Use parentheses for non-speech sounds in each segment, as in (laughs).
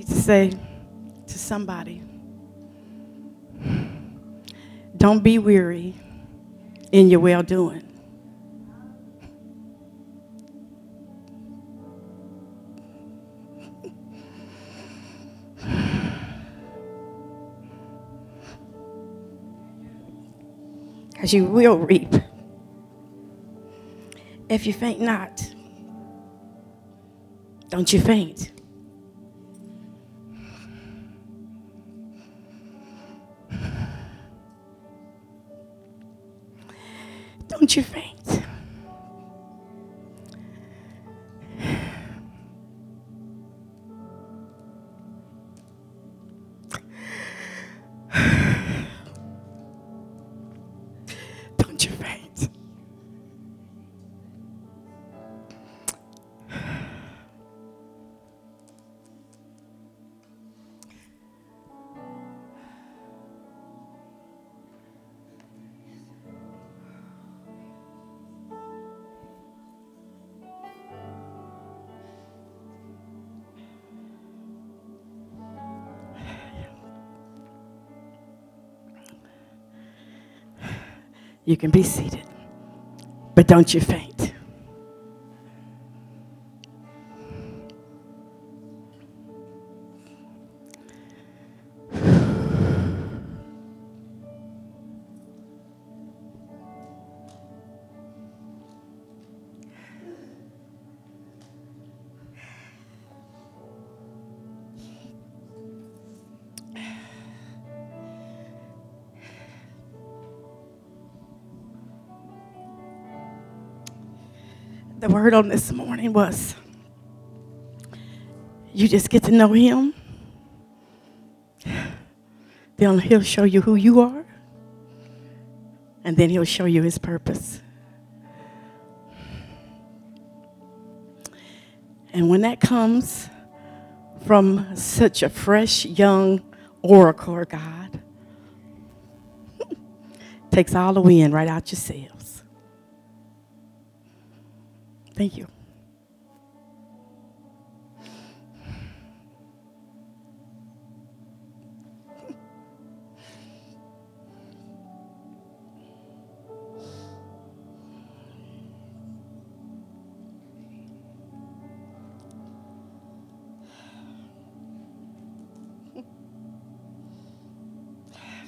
need to say to somebody don't be weary in your well doing. Because you will reap if you faint not. Don't you faint. Don't you You can be seated, but don't you faint. Word on this morning was you just get to know him. Then he'll show you who you are. And then he'll show you his purpose. And when that comes from such a fresh, young oracle, God, (laughs) takes all the wind right out your sails. Thank you.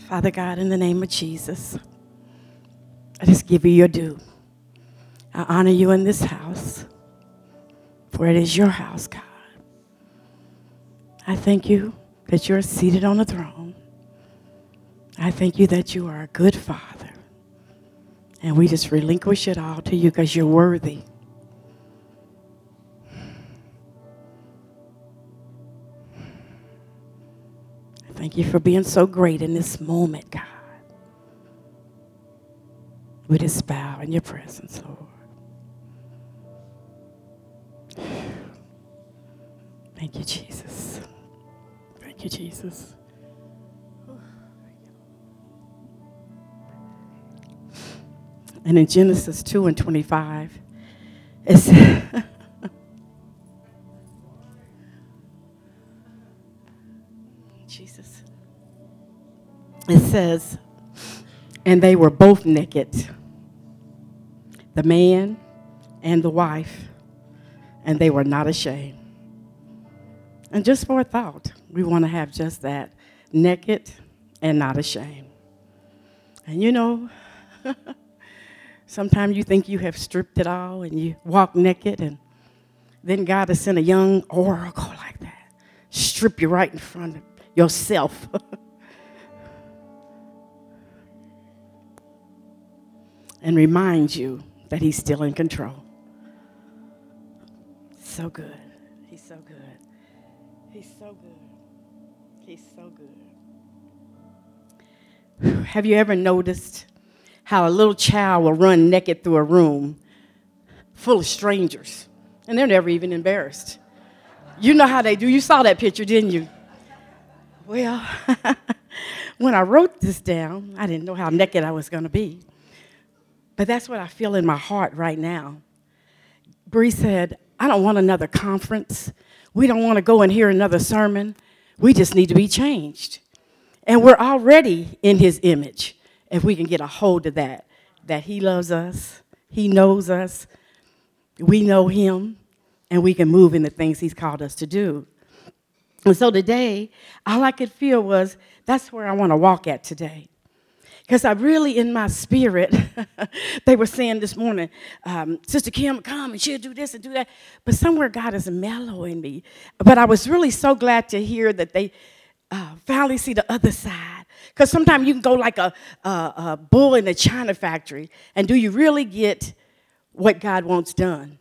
Father God, in the name of Jesus, I just give you your due. I honor you in this house, for it is your house, God. I thank you that you're seated on the throne. I thank you that you are a good father. And we just relinquish it all to you because you're worthy. I Thank you for being so great in this moment, God. We just bow in your presence, Lord. Thank you, Jesus. Thank you, Jesus. And in Genesis 2 and 25, it says, (laughs) Jesus. It says, and they were both naked, the man and the wife, and they were not ashamed. And just for a thought, we want to have just that naked and not ashamed. And you know, (laughs) sometimes you think you have stripped it all and you walk naked, and then God has sent a young oracle like that, strip you right in front of yourself. (laughs) and remind you that He's still in control. So good. He's so good. He's so good. Have you ever noticed how a little child will run naked through a room full of strangers and they're never even embarrassed? You know how they do. You saw that picture, didn't you? Well, (laughs) when I wrote this down, I didn't know how naked I was going to be. But that's what I feel in my heart right now. Bree said, I don't want another conference We don't want to go and hear another sermon. We just need to be changed. And we're already in his image if we can get a hold of that, that he loves us, he knows us, we know him, and we can move in the things he's called us to do. And so today, all I could feel was that's where I want to walk at today. Because I really, in my spirit, (laughs) they were saying this morning, um, Sister Kim, come and she'll do this and do that. But somewhere God is mellowing me. But I was really so glad to hear that they uh, finally see the other side. Because sometimes you can go like a, a, a bull in a china factory, and do you really get what God wants done?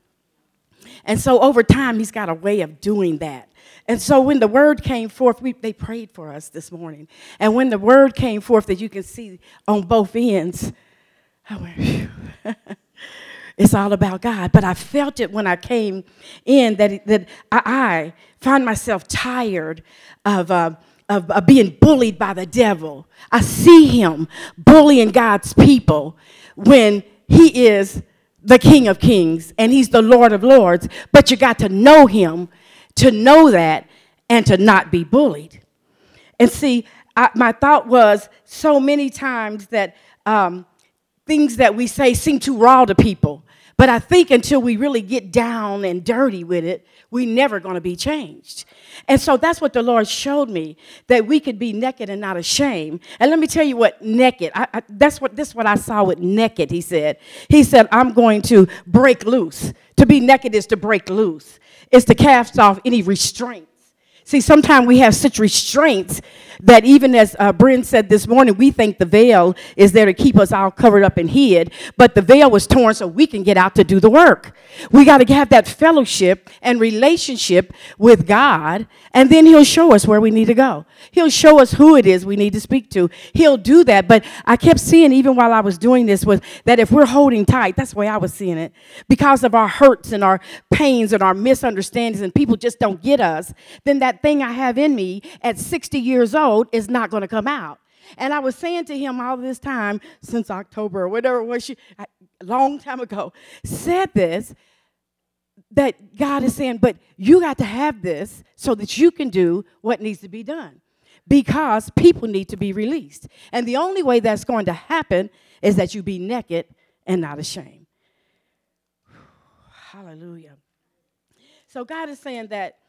And so over time, He's got a way of doing that. And so when the word came forth, we, they prayed for us this morning. And when the word came forth that you can see on both ends, I went, (laughs) it's all about God. But I felt it when I came in that, that I, I find myself tired of, uh, of, of being bullied by the devil. I see him bullying God's people when he is the King of Kings and he's the Lord of Lords. But you got to know him to know that and to not be bullied. And see, I, my thought was so many times that um, things that we say seem too raw to people. But I think until we really get down and dirty with it, we never going to be changed. And so that's what the Lord showed me that we could be naked and not ashamed. And let me tell you what naked. I, I, that's what this is what I saw with naked. He said. He said, "I'm going to break loose. To be naked is to break loose. Is to cast off any restraints. See, sometimes we have such restraints that even as uh, Bryn said this morning, we think the veil is there to keep us all covered up and hid, but the veil was torn so we can get out to do the work. We got to have that fellowship and relationship with God, and then He'll show us where we need to go. He'll show us who it is we need to speak to. He'll do that. But I kept seeing, even while I was doing this, was that if we're holding tight, that's the way I was seeing it, because of our hurts and our pains and our misunderstandings, and people just don't get us, then that thing I have in me at 60 years old is not going to come out. And I was saying to him all this time, since October or whatever it was, a long time ago, said this that God is saying, but you got to have this so that you can do what needs to be done because people need to be released. And the only way that's going to happen is that you be naked and not ashamed. (sighs) Hallelujah. So God is saying that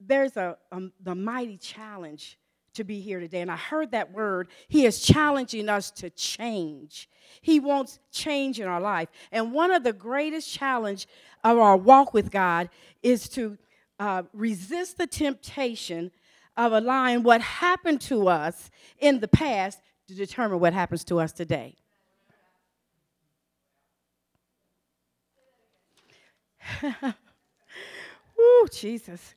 there's a, a the mighty challenge to be here today. And I heard that word. He is challenging us to change. He wants change in our life. And one of the greatest challenge of our walk with God is to uh, resist the temptation of allowing what happened to us in the past to determine what happens to us today. (laughs) Woo, Jesus.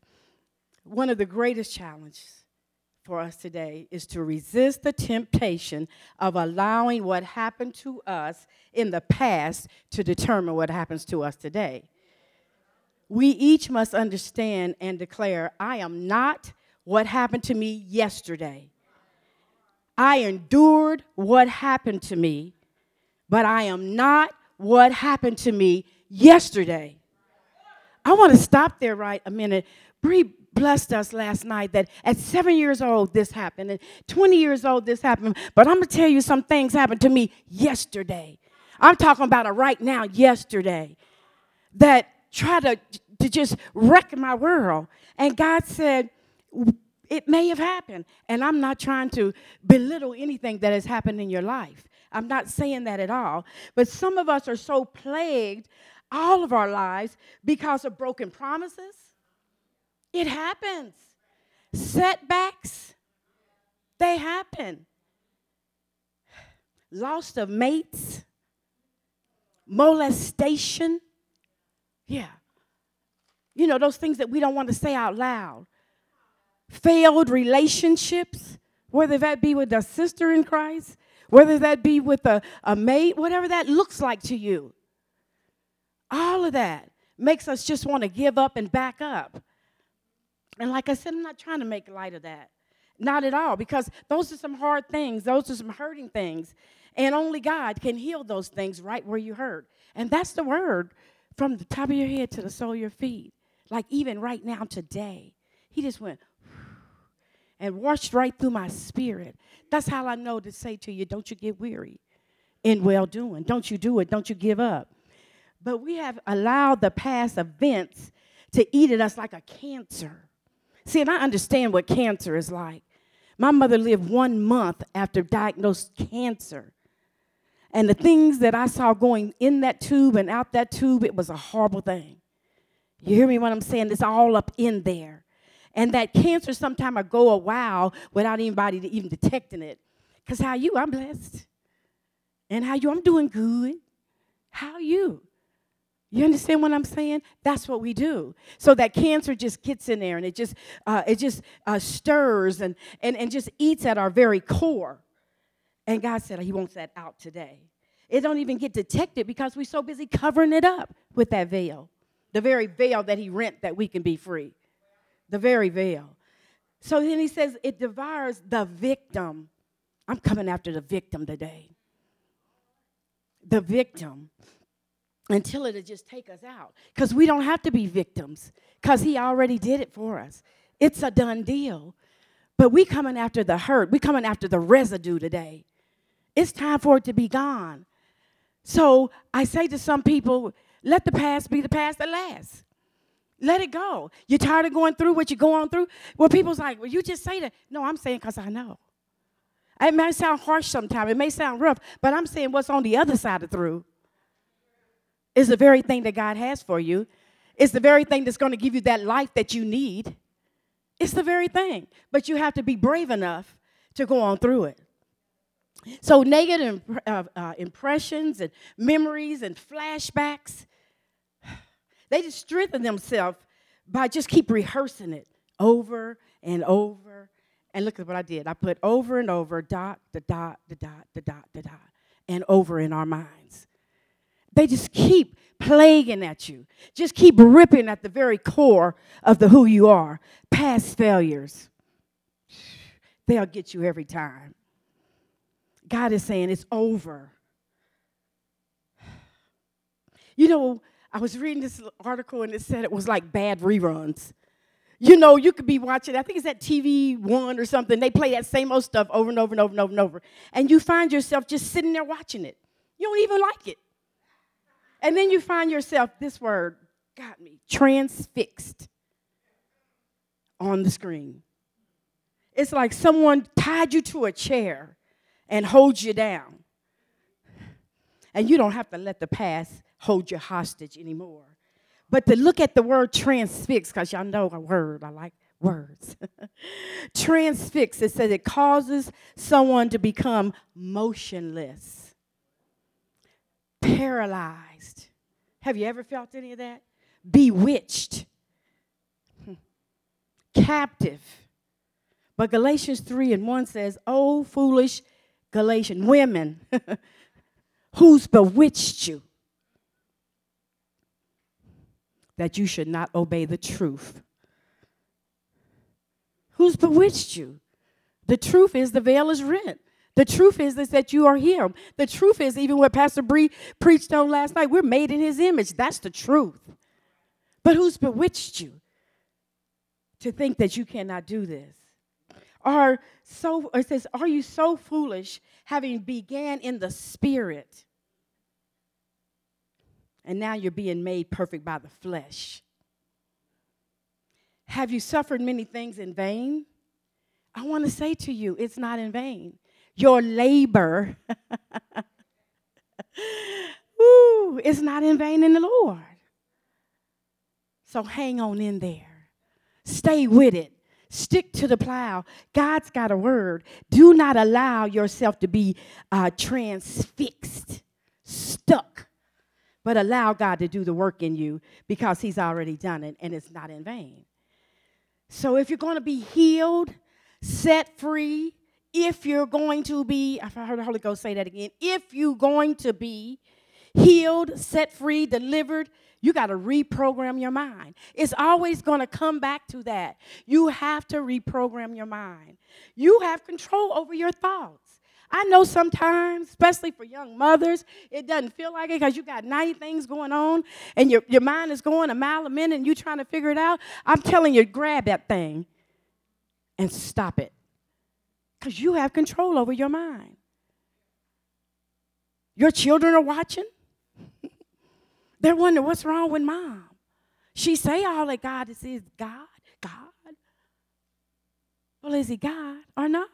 One of the greatest challenges for us today is to resist the temptation of allowing what happened to us in the past to determine what happens to us today. We each must understand and declare I am not what happened to me yesterday. I endured what happened to me, but I am not what happened to me yesterday. I want to stop there right a minute. Bree blessed us last night that at seven years old this happened, and 20 years old this happened. But I'm gonna tell you some things happened to me yesterday. I'm talking about a right now, yesterday, that try to, to just wreck my world. And God said, it may have happened. And I'm not trying to belittle anything that has happened in your life. I'm not saying that at all. But some of us are so plagued all of our lives because of broken promises it happens. Setbacks, they happen. Loss of mates, molestation. Yeah. You know, those things that we don't want to say out loud. Failed relationships, whether that be with a sister in Christ, whether that be with a, a mate, whatever that looks like to you. All of that makes us just want to give up and back up. And like I said, I'm not trying to make light of that. Not at all, because those are some hard things, those are some hurting things. And only God can heal those things right where you hurt. And that's the word from the top of your head to the sole of your feet. like even right now today, he just went (sighs) and washed right through my spirit. That's how I know to say to you, don't you get weary in well doing. Don't you do it. Don't you give up. But we have allowed the past events to eat at us like a cancer. See, and I understand what cancer is like. My mother lived one month after diagnosed cancer. And the things that I saw going in that tube and out that tube, it was a horrible thing. You hear me what I'm saying? It's all up in there. And that cancer sometimes I go a while without anybody even detecting it. Because how you? I'm blessed. And how you? I'm doing good. How you? You understand what I'm saying? That's what we do. So that cancer just gets in there and it just uh, it just uh, stirs and, and and just eats at our very core. And God said He wants that out today. It don't even get detected because we're so busy covering it up with that veil, the very veil that He rent that we can be free, the very veil. So then He says it devours the victim. I'm coming after the victim today. The victim until it'll just take us out. Because we don't have to be victims, because He already did it for us. It's a done deal. But we coming after the hurt. We coming after the residue today. It's time for it to be gone. So I say to some people, let the past be the past at last. Let it go. You're tired of going through what you're going through? Well, people's like, well, you just say that. No, I'm saying because I know. It may sound harsh sometimes. It may sound rough, but I'm saying what's on the other side of through is the very thing that God has for you. It's the very thing that's going to give you that life that you need. It's the very thing. But you have to be brave enough to go on through it. So, negative uh, uh, impressions and memories and flashbacks, (sighs) they just strengthen themselves by just keep rehearsing it over and over. And look at what I did. I put over and over, dot, the dot, the dot, the dot, the dot, and over in our minds. They just keep plaguing at you. Just keep ripping at the very core of the who you are. Past failures. They'll get you every time. God is saying it's over. You know, I was reading this article and it said it was like bad reruns. You know, you could be watching, I think it's at TV One or something. They play that same old stuff over and over and over and over and over. And you find yourself just sitting there watching it. You don't even like it. And then you find yourself, this word got me, transfixed on the screen. It's like someone tied you to a chair and holds you down. And you don't have to let the past hold you hostage anymore. But to look at the word transfix, because y'all know a word, I like words. (laughs) transfix, it says it causes someone to become motionless, paralyzed have you ever felt any of that? Bewitched, hmm. captive. But Galatians 3 and 1 says, Oh, foolish Galatian women, (laughs) who's bewitched you that you should not obey the truth? Who's bewitched you? The truth is the veil is rent. The truth is, is that you are Him. The truth is, even what Pastor Bree preached on last night, we're made in His image. That's the truth. But who's bewitched you to think that you cannot do this? Are so it says, are you so foolish, having began in the spirit, and now you're being made perfect by the flesh? Have you suffered many things in vain? I want to say to you, it's not in vain your labor (laughs) Ooh, it's not in vain in the Lord. So hang on in there. Stay with it. Stick to the plow. God's got a word. Do not allow yourself to be uh, transfixed, stuck, but allow God to do the work in you because He's already done it and it's not in vain. So if you're going to be healed, set free, if you're going to be, I've heard the Holy Ghost say that again, if you're going to be healed, set free, delivered, you got to reprogram your mind. It's always going to come back to that. You have to reprogram your mind. You have control over your thoughts. I know sometimes, especially for young mothers, it doesn't feel like it because you got 90 things going on and your, your mind is going a mile a minute and you're trying to figure it out. I'm telling you, grab that thing and stop it because you have control over your mind. Your children are watching. (laughs) They're wondering what's wrong with mom. She say all that God is, is God, God. Well, is he God or not?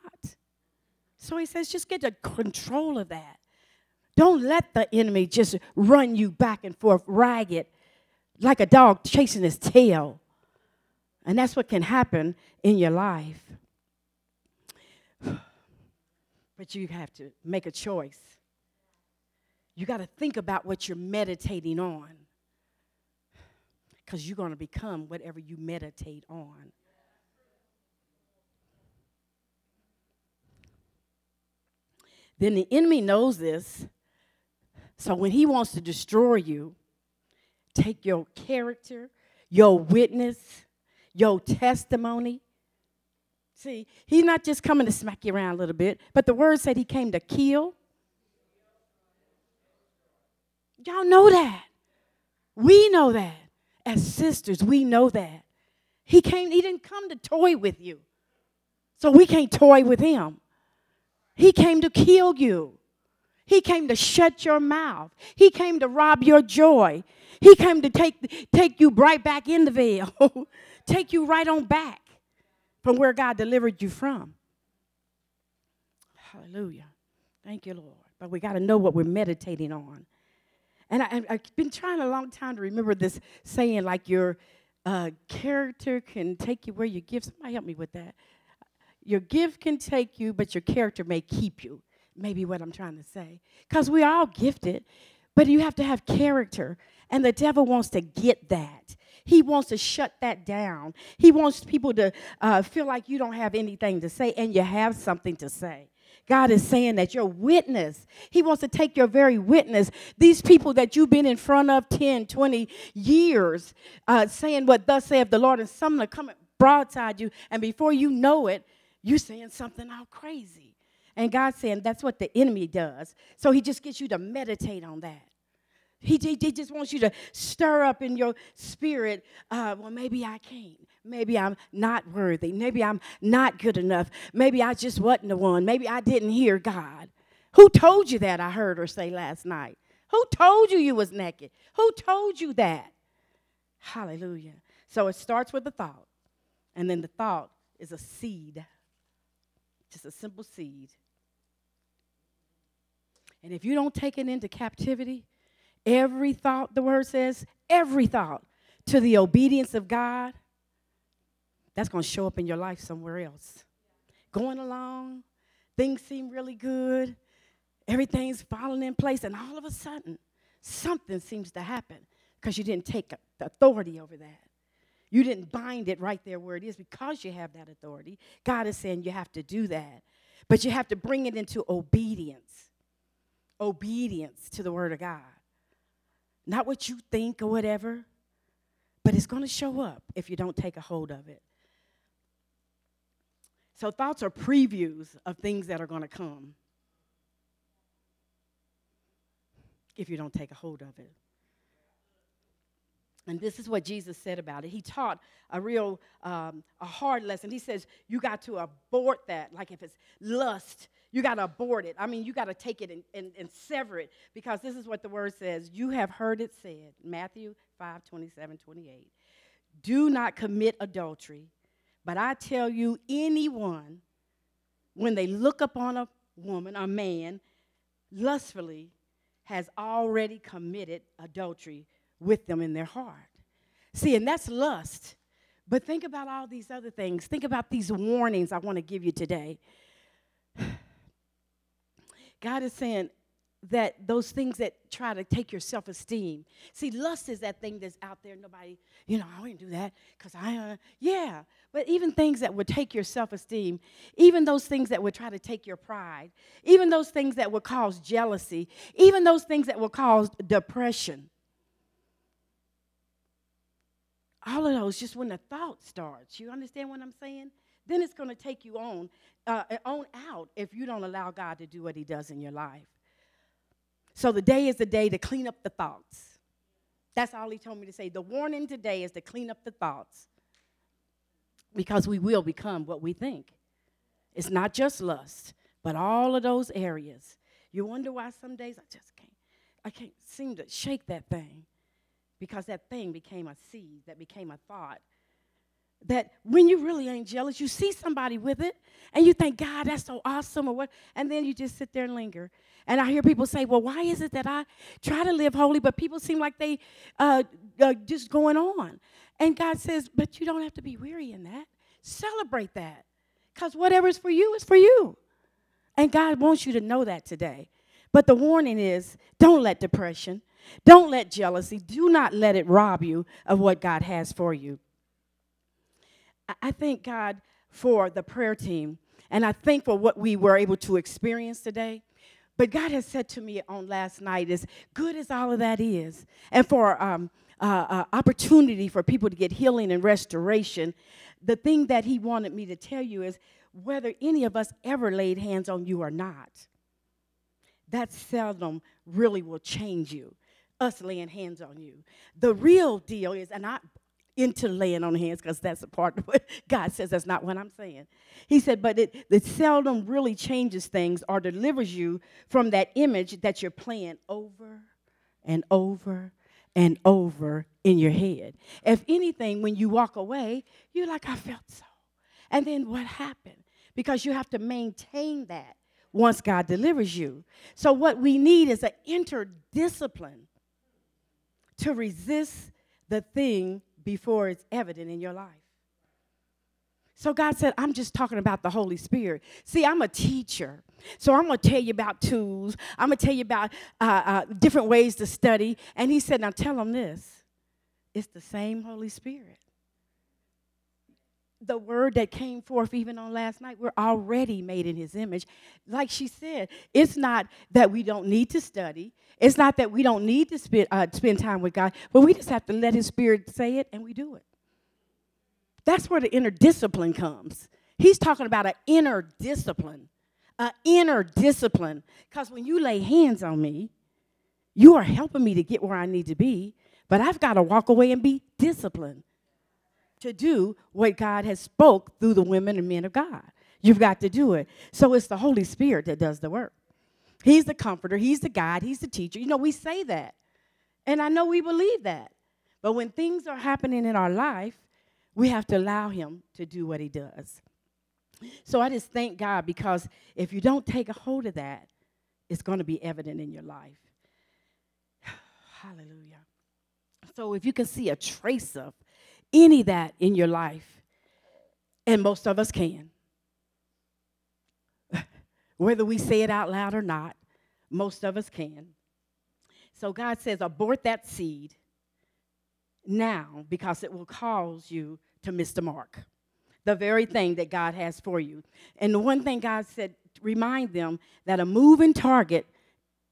So he says, just get the control of that. Don't let the enemy just run you back and forth ragged like a dog chasing his tail. And that's what can happen in your life. But you have to make a choice. You got to think about what you're meditating on. Because you're going to become whatever you meditate on. Then the enemy knows this. So when he wants to destroy you, take your character, your witness, your testimony. See, he's not just coming to smack you around a little bit, but the word said he came to kill. Y'all know that. We know that. As sisters, we know that. He came, he didn't come to toy with you. So we can't toy with him. He came to kill you. He came to shut your mouth. He came to rob your joy. He came to take, take you right back in the veil, (laughs) take you right on back from where God delivered you from. Hallelujah. Thank you, Lord. But we got to know what we're meditating on. And I, have been trying a long time to remember this saying, like your uh, character can take you where you give. Somebody help me with that. Your gift can take you, but your character may keep you. Maybe what I'm trying to say. Because we're all gifted, but you have to have character. And the devil wants to get that. He wants to shut that down. He wants people to uh, feel like you don't have anything to say, and you have something to say. God is saying that your witness, He wants to take your very witness. These people that you've been in front of 10, 20 years, uh, saying what thus saith the Lord, and some are coming broadside you, and before you know it, you're saying something all crazy. And God's saying that's what the enemy does. So he just gets you to meditate on that. He, he, he just wants you to stir up in your spirit, uh, well, maybe I can't. Maybe I'm not worthy. Maybe I'm not good enough. Maybe I just wasn't the one. Maybe I didn't hear God. Who told you that? I heard her say last night. Who told you you was naked? Who told you that? Hallelujah. So it starts with a thought, and then the thought is a seed just a simple seed. And if you don't take it into captivity, every thought, the word says, every thought to the obedience of God, that's going to show up in your life somewhere else. Going along, things seem really good, everything's falling in place, and all of a sudden, something seems to happen because you didn't take authority over that. You didn't bind it right there where it is because you have that authority. God is saying you have to do that. But you have to bring it into obedience. Obedience to the Word of God. Not what you think or whatever, but it's going to show up if you don't take a hold of it. So, thoughts are previews of things that are going to come if you don't take a hold of it. And this is what Jesus said about it. He taught a real, um, a hard lesson. He says, you got to abort that. Like if it's lust, you got to abort it. I mean, you got to take it and, and, and, sever it because this is what the word says. You have heard it said, Matthew 5 27, 28. Do not commit adultery, but I tell you, anyone, when they look upon a woman, a man, lustfully, has already committed adultery with them in their heart. See, and that's lust. But think about all these other things. Think about these warnings I want to give you today. God is saying that those things that try to take your self esteem. See, lust is that thing that's out there. Nobody, you know, I wouldn't do that because I, uh, yeah. But even things that would take your self esteem, even those things that would try to take your pride, even those things that would cause jealousy, even those things that would cause depression. all of those just when the thought starts. You understand what I'm saying? Then it's going to take you on, uh, on out if you don't allow God to do what He does in your life. So the day is the day to clean up the thoughts. That's all He told me to say. The warning today is to clean up the thoughts because we will become what we think. It's not just lust, but all of those areas. You wonder why some days I just can't, I can't seem to shake that thing because that thing became a seed, that became a thought. That when you really ain't jealous, you see somebody with it and you think, God, that's so awesome, or what, and then you just sit there and linger. And I hear people say, Well, why is it that I try to live holy, but people seem like they uh, uh, just going on? And God says, But you don't have to be weary in that. Celebrate that. Because whatever is for you is for you. And God wants you to know that today. But the warning is don't let depression, don't let jealousy, do not let it rob you of what God has for you. I thank God for the prayer team, and I thank for what we were able to experience today. But God has said to me on last night, as good as all of that is, and for um, uh, uh, opportunity for people to get healing and restoration, the thing that He wanted me to tell you is whether any of us ever laid hands on you or not, that seldom really will change you, us laying hands on you. The real deal is, and I into laying on hands because that's a part of what (laughs) God says. That's not what I'm saying. He said, but it, it seldom really changes things or delivers you from that image that you're playing over and over and over in your head. If anything, when you walk away, you're like, I felt so. And then what happened? Because you have to maintain that once God delivers you. So, what we need is an interdiscipline to resist the thing before it's evident in your life. So God said, I'm just talking about the Holy Spirit. See, I'm a teacher. So I'm going to tell you about tools. I'm going to tell you about uh, uh, different ways to study. And he said, Now tell them this it's the same Holy Spirit. The word that came forth even on last night, we're already made in his image. Like she said, it's not that we don't need to study, it's not that we don't need to spend, uh, spend time with God, but we just have to let his spirit say it and we do it. That's where the inner discipline comes. He's talking about an inner discipline, an inner discipline. Because when you lay hands on me, you are helping me to get where I need to be, but I've got to walk away and be disciplined to do what God has spoke through the women and men of God. You've got to do it. So it's the Holy Spirit that does the work. He's the comforter, he's the guide, he's the teacher. You know, we say that. And I know we believe that. But when things are happening in our life, we have to allow him to do what he does. So I just thank God because if you don't take a hold of that, it's going to be evident in your life. (sighs) Hallelujah. So if you can see a trace of any of that in your life, and most of us can, (laughs) whether we say it out loud or not, most of us can. So God says, abort that seed now because it will cause you to miss the mark. The very thing that God has for you. And the one thing God said, remind them that a moving target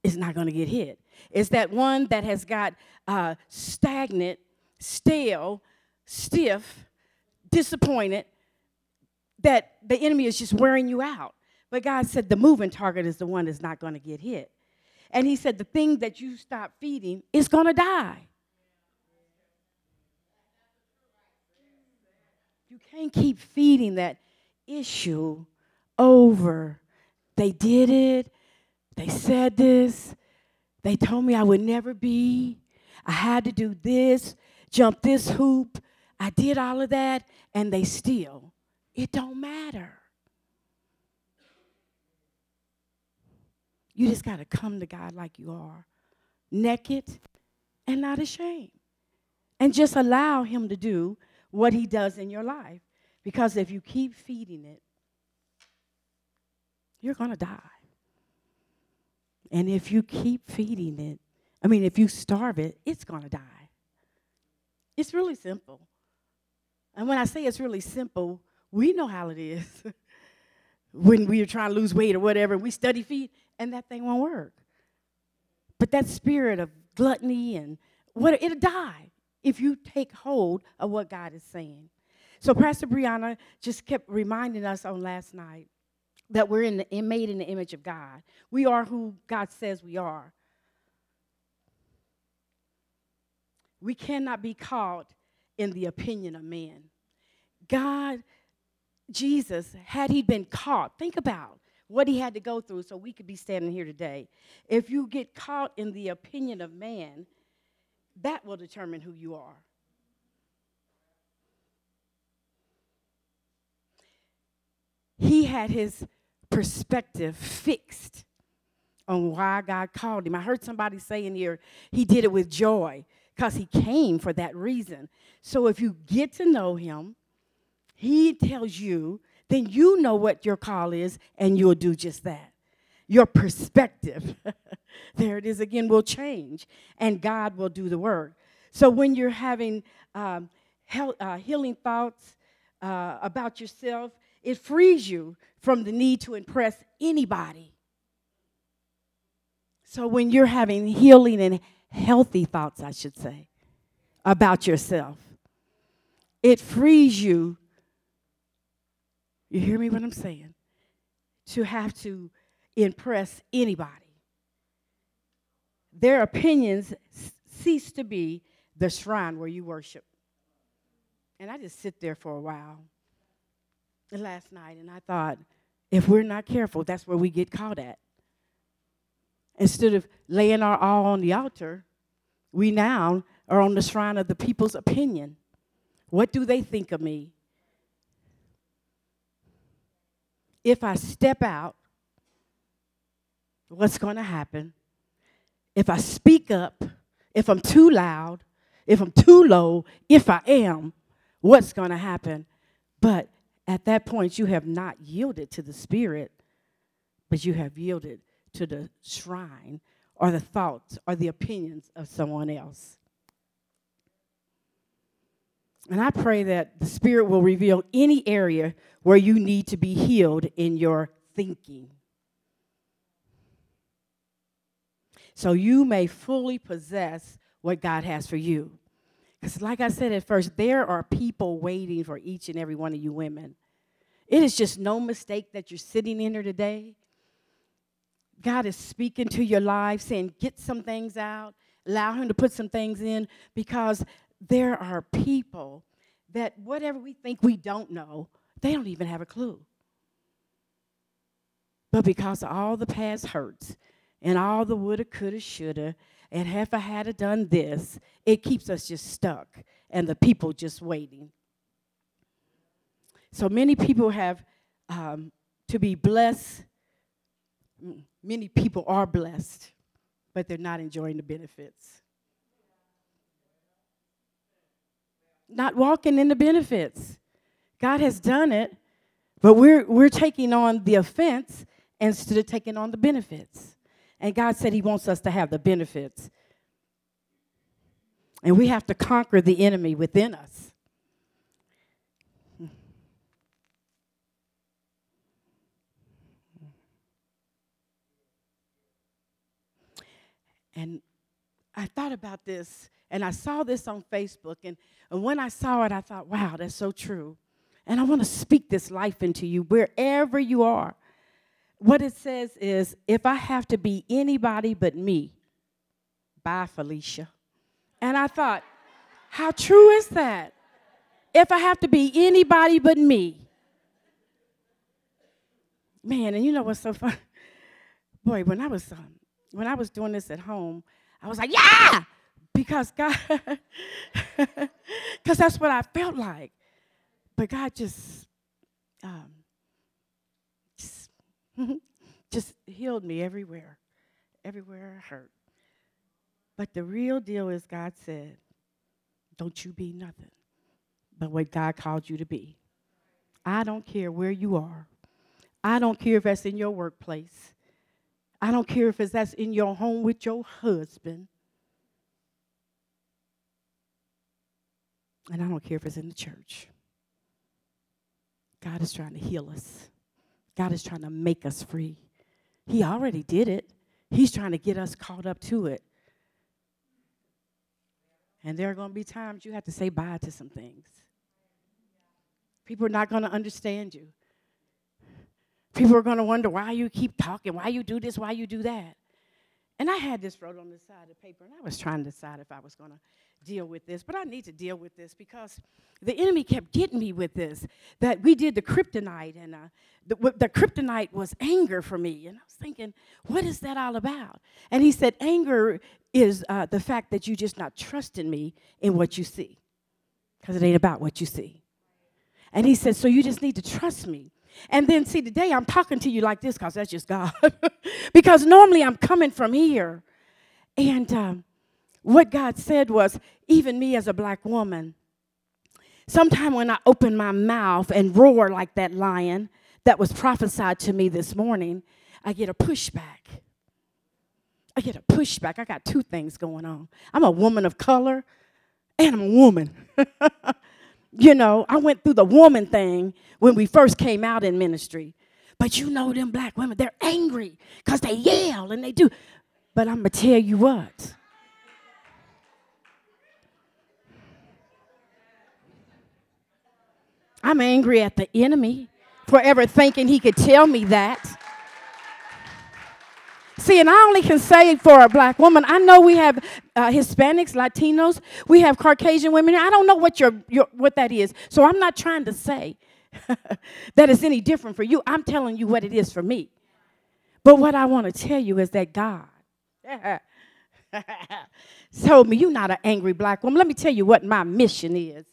is not going to get hit. It's that one that has got uh, stagnant, stale, stiff, disappointed, that the enemy is just wearing you out. But God said the moving target is the one that's not going to get hit. And He said the thing that you stop feeding is going to die. You can't keep feeding that issue over. They did it. They said this. They told me I would never be. I had to do this, jump this hoop. I did all of that, and they still. It don't matter. You just got to come to God like you are, naked and not ashamed. And just allow Him to do what he does in your life. Because if you keep feeding it, you're going to die. And if you keep feeding it, I mean, if you starve it, it's going to die. It's really simple. And when I say it's really simple, we know how it is. (laughs) when we are trying to lose weight or whatever, we study feed, and that thing won't work. But that spirit of gluttony and what it'll die if you take hold of what God is saying. So Pastor Brianna just kept reminding us on last night that we're in the, made in the image of God. We are who God says we are. We cannot be caught in the opinion of men. God, Jesus, had he been caught, think about what he had to go through so we could be standing here today. If you get caught in the opinion of man, that will determine who you are. He had his perspective fixed on why God called him. I heard somebody saying here, he did it with joy because he came for that reason. So if you get to know him, he tells you, then you know what your call is and you'll do just that. Your perspective, (laughs) there it is again, will change and God will do the work. So when you're having um, uh, healing thoughts uh, about yourself, it frees you from the need to impress anybody. So when you're having healing and healthy thoughts, I should say, about yourself. It frees you, you hear me what I'm saying, to have to impress anybody. Their opinions cease to be the shrine where you worship. And I just sit there for a while last night and I thought, if we're not careful, that's where we get caught at. Instead of laying our all on the altar, we now are on the shrine of the people's opinion. What do they think of me? If I step out, what's going to happen? If I speak up, if I'm too loud, if I'm too low, if I am, what's going to happen? But at that point, you have not yielded to the Spirit, but you have yielded to the shrine or the thoughts or the opinions of someone else. And I pray that the Spirit will reveal any area where you need to be healed in your thinking. So you may fully possess what God has for you. Because, like I said at first, there are people waiting for each and every one of you women. It is just no mistake that you're sitting in here today God is speaking to your life, saying, get some things out, allow Him to put some things in, because there are people that whatever we think we don't know, they don't even have a clue. But because of all the past hurts and all the woulda, coulda, shoulda, and if I had done this, it keeps us just stuck and the people just waiting. So many people have um, to be blessed many people are blessed, but they're not enjoying the benefits. Not walking in the benefits. God has done it, but we're, we're taking on the offense instead of taking on the benefits. And God said He wants us to have the benefits. And we have to conquer the enemy within us. And I thought about this and I saw this on Facebook. And, and when I saw it, I thought, wow, that's so true. And I want to speak this life into you wherever you are. What it says is if I have to be anybody but me, bye, Felicia. And I thought, how true is that? If I have to be anybody but me. Man, and you know what's so fun? Boy, when I was um, when I was doing this at home, I was like, yeah, because God, (laughs) because that's what I felt like. But God just, um, just, (laughs) just healed me everywhere, everywhere I hurt. But the real deal is God said, don't you be nothing but what God called you to be. I don't care where you are. I don't care if that's in your workplace. I don't care if it's that's in your home with your husband. And I don't care if it's in the church. God is trying to heal us. God is trying to make us free. He already did it. He's trying to get us caught up to it. And there are going to be times you have to say bye to some things. People are not going to understand you. People are going to wonder why you keep talking, why you do this, why you do that. And I had this wrote on the side of the paper, and I was trying to decide if I was going to deal with this, but I need to deal with this because the enemy kept getting me with this. That we did the kryptonite, and uh, the, the kryptonite was anger for me. And I was thinking, what is that all about? And he said, anger is uh, the fact that you're just not trusting me in what you see, because it ain't about what you see. And he said, so you just need to trust me. And then, see, today I'm talking to you like this because that's just God. (laughs) because normally I'm coming from here. And um, what God said was, even me as a black woman, sometime when I open my mouth and roar like that lion that was prophesied to me this morning, I get a pushback. I get a pushback. I got two things going on. I'm a woman of color and I'm a woman. (laughs) you know, I went through the woman thing when we first came out in ministry. But you know, them black women, they're angry because they yell and they do. But I'm going to tell you what. I'm angry at the enemy for ever thinking he could tell me that. See, and I only can say for a black woman, I know we have uh, Hispanics, Latinos, we have Caucasian women. I don't know what your, your what that is. So I'm not trying to say (laughs) that it's any different for you. I'm telling you what it is for me. But what I want to tell you is that God (laughs) told me, You're not an angry black woman. Let me tell you what my mission is.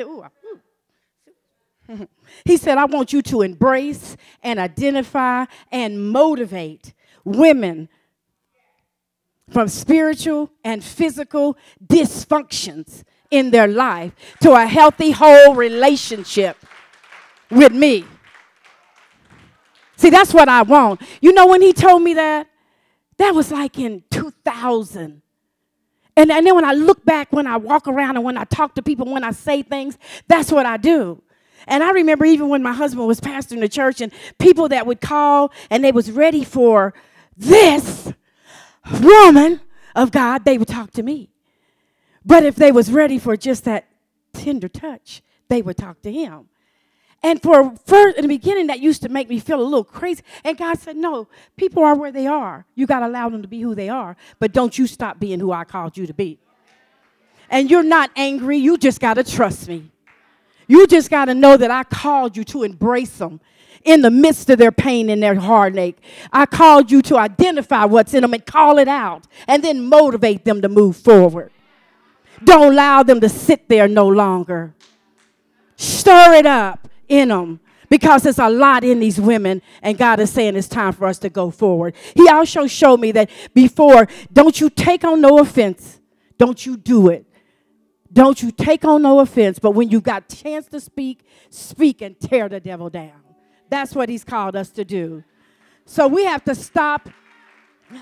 Ooh, ooh. (laughs) he said, I want you to embrace and identify and motivate women from spiritual and physical dysfunctions in their life to a healthy, whole relationship with me. See, that's what I want. You know, when he told me that, that was like in 2000. And, and then when I look back, when I walk around and when I talk to people, when I say things, that's what I do. And I remember even when my husband was pastoring the church and people that would call and they was ready for this woman of God, they would talk to me. But if they was ready for just that tender touch, they would talk to him. And for first in the beginning, that used to make me feel a little crazy. And God said, No, people are where they are. You got to allow them to be who they are, but don't you stop being who I called you to be. And you're not angry, you just got to trust me. You just got to know that I called you to embrace them in the midst of their pain and their heartache. I called you to identify what's in them and call it out and then motivate them to move forward. Don't allow them to sit there no longer. Stir it up in them because there's a lot in these women, and God is saying it's time for us to go forward. He also showed me that before, don't you take on no offense, don't you do it. Don't you take on no offense, but when you got chance to speak, speak and tear the devil down. That's what he's called us to do. So we have to stop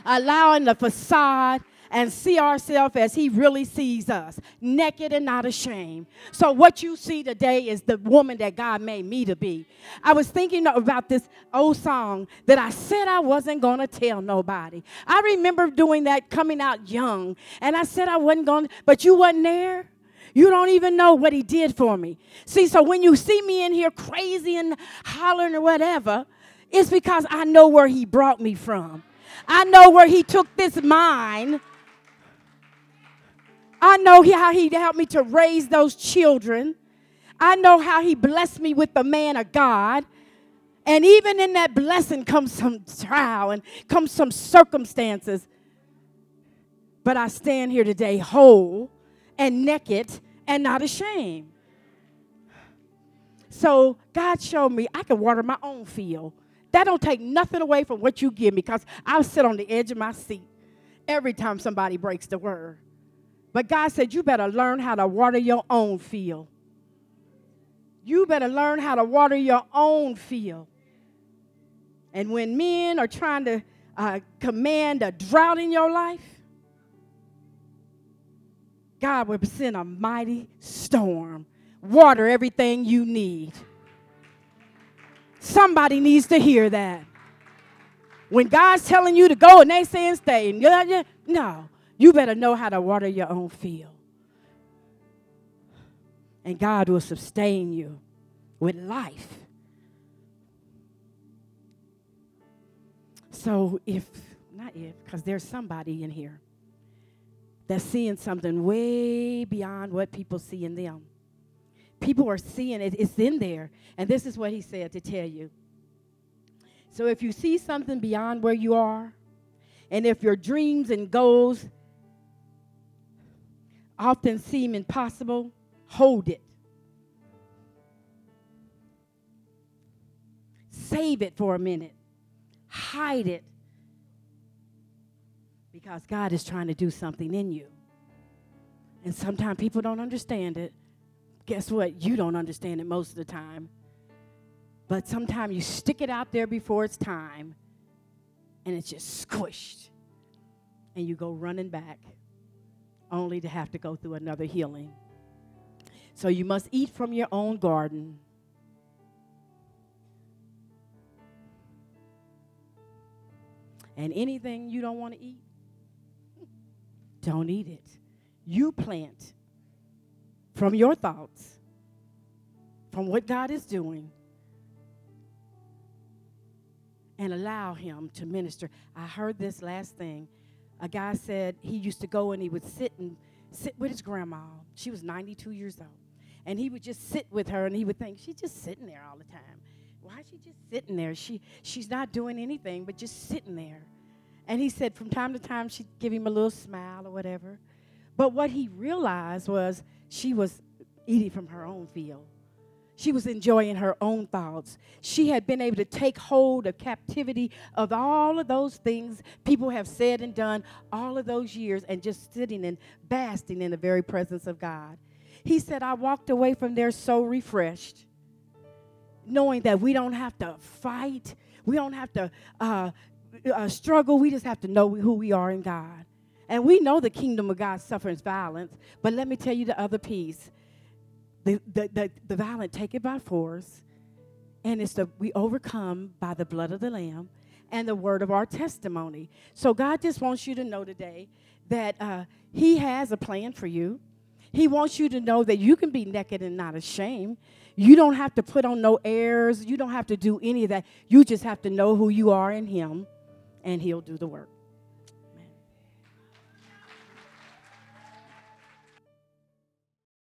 allowing the facade and see ourselves as He really sees us, naked and not ashamed. So, what you see today is the woman that God made me to be. I was thinking about this old song that I said I wasn't going to tell nobody. I remember doing that coming out young, and I said I wasn't going to, but you wasn't there. You don't even know what he did for me. See, so when you see me in here crazy and hollering or whatever, it's because I know where he brought me from. I know where he took this mine. I know how he helped me to raise those children. I know how he blessed me with the man of God. And even in that blessing comes some trial and comes some circumstances. But I stand here today whole and naked and not ashamed. So God showed me I can water my own field. That don't take nothing away from what you give me because I'll sit on the edge of my seat every time somebody breaks the word. But God said, You better learn how to water your own field. You better learn how to water your own field. And when men are trying to uh, command a drought in your life, God will send a mighty storm, water everything you need. Somebody needs to hear that. When God's telling you to go and they saying stay, no, you better know how to water your own field. And God will sustain you. with life. So if, not if, because there's somebody in here that's seeing something way beyond what people see in them. People are seeing it, it's in there. And this is what he said to tell you. So if you see something beyond where you are, and if your dreams and goals often seem impossible, hold it. Save it for a minute. Hide it. Because God is trying to do something in you. And sometimes people don't understand it. Guess what? You don't understand it most of the time. But sometimes you stick it out there before it's time and it's just squished. And you go running back only to have to go through another healing. So you must eat from your own garden. And anything you don't want to eat, don't eat it. You plant from your thoughts, from what God is doing, and allow Him to minister. I heard this last thing. A guy said he used to go and he would sit and sit with his grandma. She was 92 years old. And he would just sit with her and he would think, she's just sitting there all the time. Why is she just sitting there? She, she's not doing anything but just sitting there. And he said from time to time she'd give him a little smile or whatever. But what he realized was she was eating from her own field. She was enjoying her own thoughts. She had been able to take hold of captivity of all of those things people have said and done all of those years and just sitting and basking in the very presence of God. He said, I walked away from there so refreshed, knowing that we don't have to fight, we don't have to uh, uh, struggle, we just have to know who we are in God. And we know the kingdom of God suffers violence, but let me tell you the other piece the, the, the, the violent take it by force, and it's the we overcome by the blood of the Lamb and the word of our testimony. So God just wants you to know today that uh, He has a plan for you. He wants you to know that you can be naked and not ashamed. You don't have to put on no airs. You don't have to do any of that. You just have to know who you are in Him, and He'll do the work.